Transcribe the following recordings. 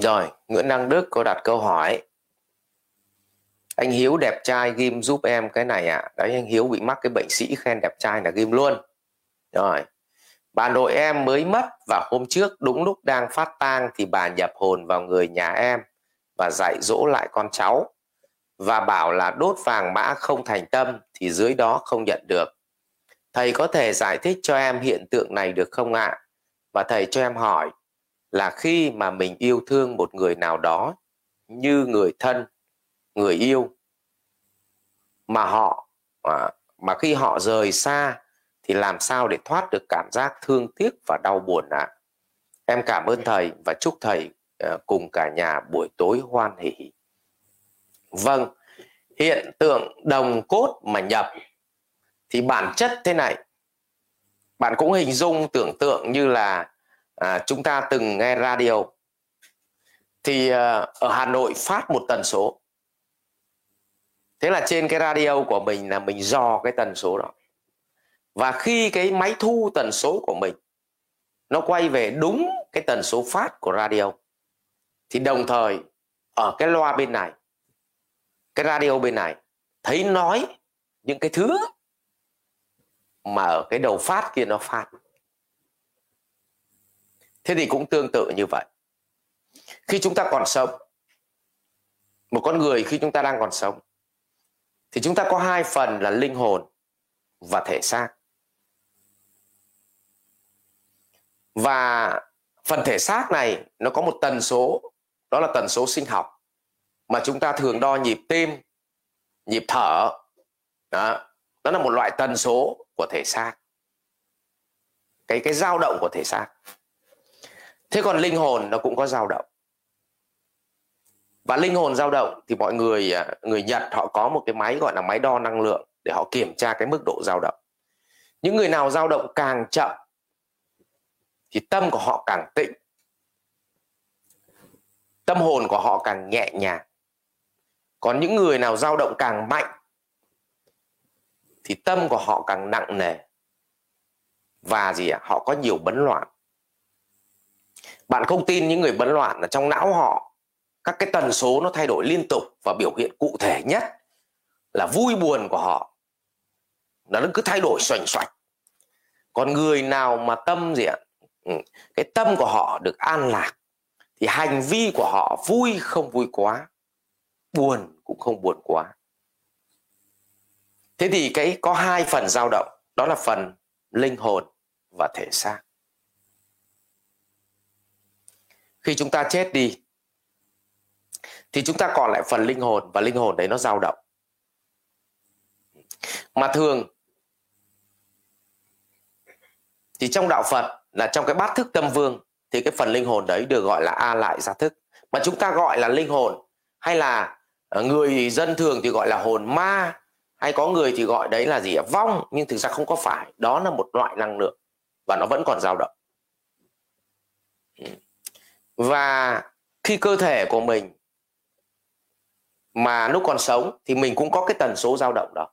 rồi, Nguyễn Đăng Đức có đặt câu hỏi anh Hiếu đẹp trai ghim giúp em cái này ạ à. đấy, anh Hiếu bị mắc cái bệnh sĩ khen đẹp trai là ghim luôn rồi, bà nội em mới mất và hôm trước đúng lúc đang phát tang thì bà nhập hồn vào người nhà em và dạy dỗ lại con cháu và bảo là đốt vàng mã không thành tâm thì dưới đó không nhận được thầy có thể giải thích cho em hiện tượng này được không ạ à? và thầy cho em hỏi là khi mà mình yêu thương một người nào đó như người thân người yêu mà họ mà, mà khi họ rời xa thì làm sao để thoát được cảm giác thương tiếc và đau buồn ạ à? em cảm ơn thầy và chúc thầy ờ, cùng cả nhà buổi tối hoan hỷ vâng hiện tượng đồng cốt mà nhập thì bản chất thế này bạn cũng hình dung tưởng tượng như là à, chúng ta từng nghe radio. Thì à, ở Hà Nội phát một tần số. Thế là trên cái radio của mình là mình dò cái tần số đó. Và khi cái máy thu tần số của mình nó quay về đúng cái tần số phát của radio thì đồng thời ở cái loa bên này cái radio bên này thấy nói những cái thứ mà ở cái đầu phát kia nó phát thế thì cũng tương tự như vậy. Khi chúng ta còn sống, một con người khi chúng ta đang còn sống, thì chúng ta có hai phần là linh hồn và thể xác. Và phần thể xác này nó có một tần số, đó là tần số sinh học, mà chúng ta thường đo nhịp tim, nhịp thở. Đó đó là một loại tần số của thể xác. Cái cái dao động của thể xác thế còn linh hồn nó cũng có dao động. Và linh hồn dao động thì mọi người à, người Nhật họ có một cái máy gọi là máy đo năng lượng để họ kiểm tra cái mức độ dao động. Những người nào dao động càng chậm thì tâm của họ càng tịnh tâm hồn của họ càng nhẹ nhàng. Còn những người nào dao động càng mạnh thì tâm của họ càng nặng nề. Và gì ạ? Họ có nhiều bấn loạn bạn không tin những người bấn loạn là trong não họ. Các cái tần số nó thay đổi liên tục và biểu hiện cụ thể nhất là vui buồn của họ. Nó cứ thay đổi xoành xoạch. Còn người nào mà tâm gì ạ? Ừ, cái tâm của họ được an lạc, thì hành vi của họ vui không vui quá, buồn cũng không buồn quá. Thế thì cái có hai phần dao động, đó là phần linh hồn và thể xác. Khi chúng ta chết đi, thì chúng ta còn lại phần linh hồn và linh hồn đấy nó dao động. Mà thường, thì trong đạo Phật là trong cái bát thức tâm vương, thì cái phần linh hồn đấy được gọi là a lại gia thức. Mà chúng ta gọi là linh hồn hay là ờ, người dân thường thì gọi là hồn ma, hay có người thì gọi đấy là gì vong, nhưng thực ra không có phải. Đó là một loại năng lượng và nó vẫn còn dao động và khi cơ thể của mình mà lúc còn sống thì mình cũng có cái tần số dao động đó.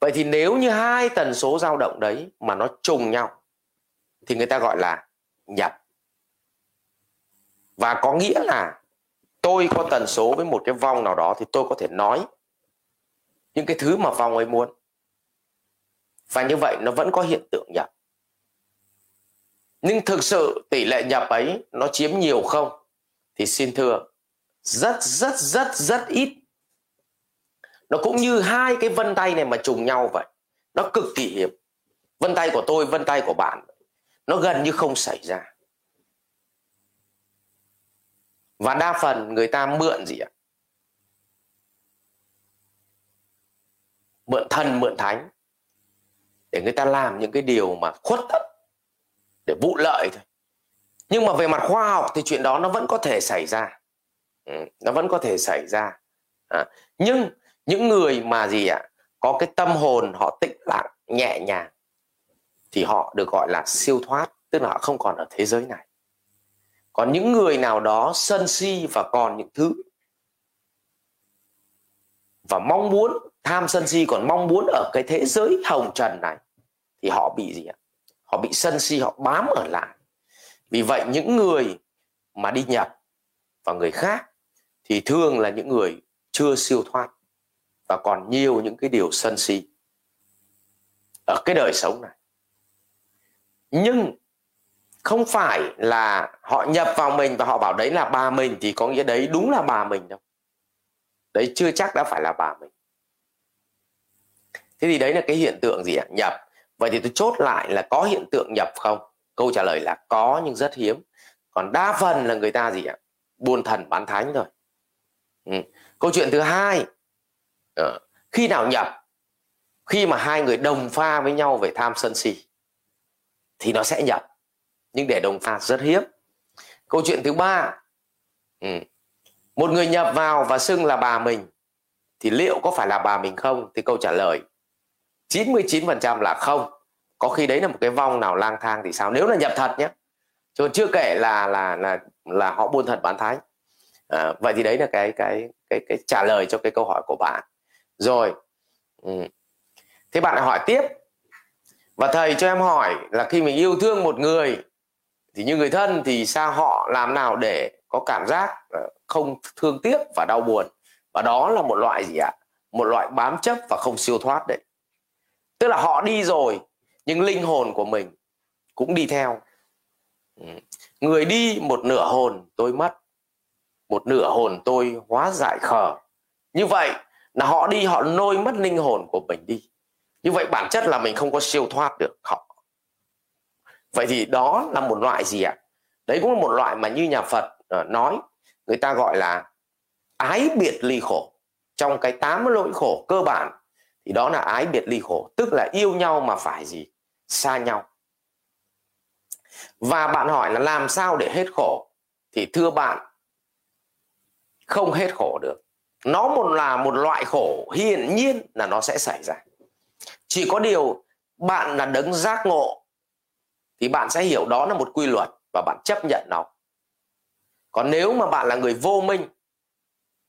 Vậy thì nếu như hai tần số dao động đấy mà nó trùng nhau thì người ta gọi là nhập. Và có nghĩa là tôi có tần số với một cái vong nào đó thì tôi có thể nói những cái thứ mà vong ấy muốn. Và như vậy nó vẫn có hiện tượng nhập nhưng thực sự tỷ lệ nhập ấy nó chiếm nhiều không? Thì xin thưa, rất rất rất rất ít. Nó cũng như hai cái vân tay này mà trùng nhau vậy. Nó cực kỳ hiếm. Vân tay của tôi, vân tay của bạn. Nó gần như không xảy ra. Và đa phần người ta mượn gì ạ? Mượn thần mượn thánh. Để người ta làm những cái điều mà khuất tất để vụ lợi thôi. Nhưng mà về mặt khoa học thì chuyện đó nó vẫn có thể xảy ra. Ừ, nó vẫn có thể xảy ra. À, nhưng những người mà gì ạ có cái tâm hồn họ tĩnh lặng nhẹ nhàng thì họ được gọi là siêu thoát tức là họ không còn ở thế giới này. Còn những người nào đó sân si và còn những thứ và mong muốn tham sân si còn mong muốn ở cái thế giới hồng trần này thì họ bị gì ạ? Họ bị sân si, họ bám ở lại. Vì vậy những người mà đi nhập vào người khác thì thường là những người chưa siêu thoát và còn nhiều những cái điều sân si ở cái đời sống này. Nhưng không phải là họ nhập vào mình và họ bảo đấy là bà mình thì có nghĩa đấy đúng là bà mình đâu. Đấy chưa chắc đã phải là bà mình. Thế thì đấy là cái hiện tượng gì ạ? Nhập vậy thì tôi chốt lại là có hiện tượng nhập không câu trả lời là có, nhưng rất hiếm còn đa phần là người ta gì ạ buôn thần bán thánh thôi ừ. câu chuyện thứ hai ừ. khi nào nhập khi mà hai người đồng pha với nhau về tham sân si, thì nó sẽ nhập nhưng để đồng pha rất hiếm câu chuyện thứ ba ừ. một người nhập vào và xưng là bà mình, thì liệu có phải là bà mình không thì câu trả lời 99% là không. Có khi đấy là một cái vong nào lang thang thì sao? Nếu là nhập thật nhé. Chứ chưa kể là là là là họ buôn thật bán thánh à, vậy thì đấy là cái cái cái cái trả lời cho cái câu hỏi của bạn. Rồi ừ. thế bạn lại hỏi tiếp. Và thầy cho em hỏi là khi mình yêu thương một người thì như người thân thì sao họ làm nào để có cảm giác ờ, không thương tiếc và đau buồn? Và đó là một loại gì ạ? Một loại bám chấp và không siêu thoát đấy tức là họ đi rồi, nhưng linh hồn của mình cũng đi theo. Ừ. Người đi một nửa hồn tôi mất, một nửa hồn tôi hóa giải khờ. Như vậy là họ đi, họ nôi mất linh hồn của mình đi. Như vậy bản chất là mình không có siêu thoát được họ. Vậy thì đó là một loại gì ạ? Đấy cũng là một loại mà như nhà phật ờ, nói, người ta gọi là ái biệt ly khổ. Trong cái tám lỗi khổ cơ bản thì đó là ái biệt ly khổ, tức là yêu nhau mà phải gì? Xa nhau. Và bạn hỏi là làm sao để hết khổ? Thì thưa bạn, không hết khổ được. Nó một là một loại khổ hiển nhiên là nó sẽ xảy ra. Chỉ có điều bạn là đấng giác ngộ, thì bạn sẽ hiểu đó là một quy luật và bạn chấp nhận nó. Còn nếu mà bạn là người vô minh,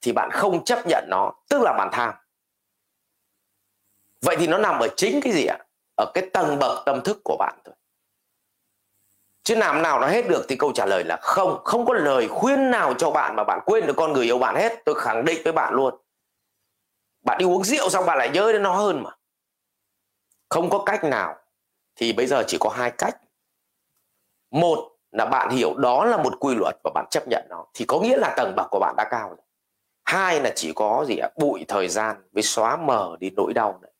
thì bạn không chấp nhận nó, tức là bạn tham vậy thì nó nằm ở chính cái gì ạ? Ở cái tầng bậc tâm thức của bạn thôi. Chứ làm nào nó hết được thì câu trả lời là không. Không có lời khuyên nào cho bạn mà bạn quên được con người yêu bạn hết. Tôi khẳng định với bạn luôn. Bạn đi uống rượu xong bạn lại nhớ đến nó hơn mà. Không có cách nào. Thì bây giờ chỉ có hai cách. Một là bạn hiểu đó là một quy luật và bạn chấp nhận nó. Thì có nghĩa là tầng bậc của bạn đã cao rồi. Hai là chỉ có gì ạ? Bụi thời gian với xóa mờ đi nỗi đau này.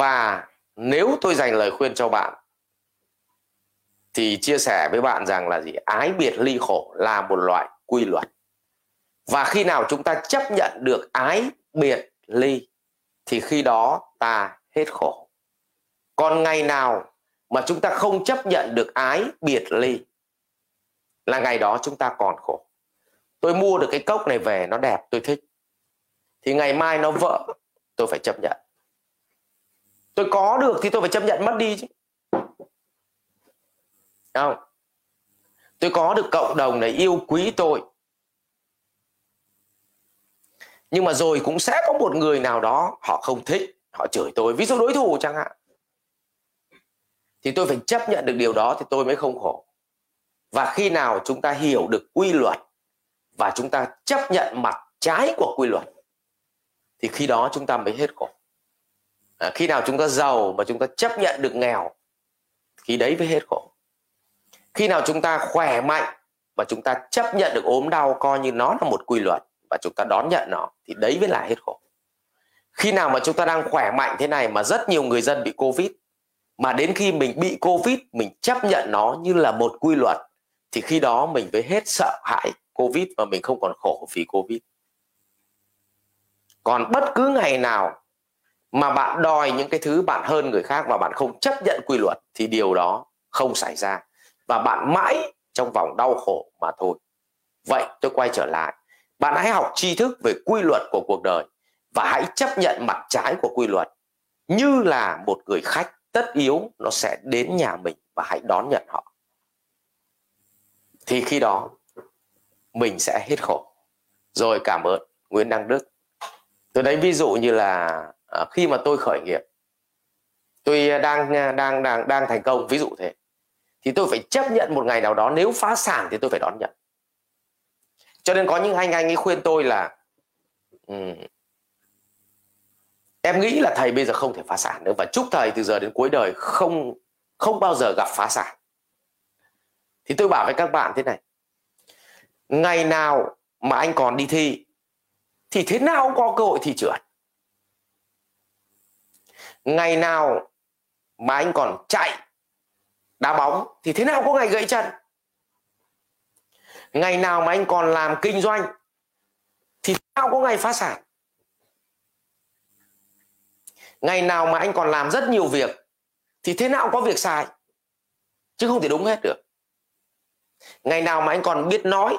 Và nếu tôi dành lời khuyên cho bạn, thì chia sẻ với bạn rằng là gì? Ái biệt ly khổ là một loại quy luật. Và khi nào chúng ta chấp nhận được ái biệt ly, thì khi đó ta hết khổ. Còn ngày nào mà chúng ta không chấp nhận được ái biệt ly, là ngày đó chúng ta còn khổ. Tôi mua được cái cốc này về, nó đẹp, tôi thích. Thì ngày mai nó vỡ, tôi phải chấp nhận tôi có được thì tôi phải chấp nhận mất đi chứ. Không? Tôi có được cộng đồng này yêu quý tôi. Nhưng mà rồi cũng sẽ có một người nào đó họ không thích, họ chửi tôi. Ví dụ đối thủ chẳng hạn. Thì tôi phải chấp nhận được điều đó thì tôi mới không khổ. Và khi nào chúng ta hiểu được quy luật và chúng ta chấp nhận mặt trái của quy luật, thì khi đó chúng ta mới hết khổ à, khi nào chúng ta giàu mà chúng ta chấp nhận được nghèo khi đấy mới hết khổ. Khi nào chúng ta khỏe mạnh mà chúng ta chấp nhận được ốm đau coi như nó là một quy luật và chúng ta đón nhận nó thì đấy mới là hết khổ. Khi nào mà chúng ta đang khỏe mạnh thế này mà rất nhiều người dân bị covid mà đến khi mình bị covid mình chấp nhận nó như là một quy luật thì khi đó mình mới hết sợ hãi covid và mình không còn khổ vì covid. Còn bất cứ ngày nào mà bạn đòi những cái thứ bạn hơn người khác và bạn không chấp nhận quy luật thì điều đó không xảy ra. Và bạn mãi trong vòng đau khổ mà thôi. Vậy tôi quay trở lại. Bạn hãy học tri thức về quy luật của cuộc đời và hãy chấp nhận mặt trái của quy luật. Như là một người khách tất yếu, nó sẽ đến nhà mình và hãy đón nhận họ. Thì khi đó, mình sẽ hết khổ. Rồi cảm ơn Nguyễn Đăng Đức. Tôi lấy ví dụ như là à, khi mà tôi khởi nghiệp tôi đang đang đang đang thành công ví dụ thế thì tôi phải chấp nhận một ngày nào đó nếu phá sản thì tôi phải đón nhận. Cho nên có những anh anh ấy khuyên tôi là um, em nghĩ là thầy bây giờ không thể phá sản nữa và chúc thầy từ giờ đến cuối đời không không bao giờ gặp phá sản. Thì tôi bảo với các bạn thế này ngày nào mà anh còn đi thi thì thế nào cũng có cơ hội thi trượt? Ngày nào mà anh còn chạy đá bóng thì thế nào có ngày gãy chân? Ngày nào mà anh còn làm kinh doanh thì thế nào có ngày phá sản? Ngày nào mà anh còn làm rất nhiều việc thì thế nào có việc sai chứ không thể đúng hết được. Ngày nào mà anh còn biết nói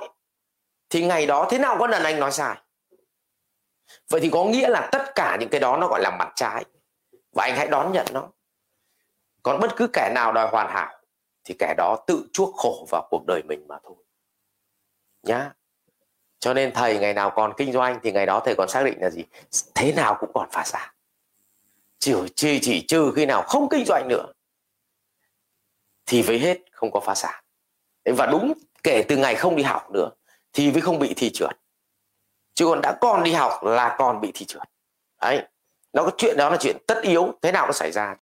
thì ngày đó thế nào có lần anh nói sai vậy thì có nghĩa là tất cả những cái đó nó gọi là mặt trái và anh hãy đón nhận nó. Còn bất cứ kẻ nào đòi hoàn hảo thì kẻ đó tự chuốc khổ vào cuộc đời mình mà thôi. Nhá. Cho nên thầy ngày nào còn kinh doanh thì ngày đó thầy còn xác định là gì? Thế nào cũng còn phá sản. Chỉ chỉ, chỉ trừ khi nào không kinh doanh nữa thì với hết không có phá sản. Và đúng kể từ ngày không đi học nữa thì mới không bị thi trượt. Chứ còn đã còn đi học là còn bị thi trượt. Đấy nó có chuyện đó là chuyện tất yếu thế nào nó xảy ra.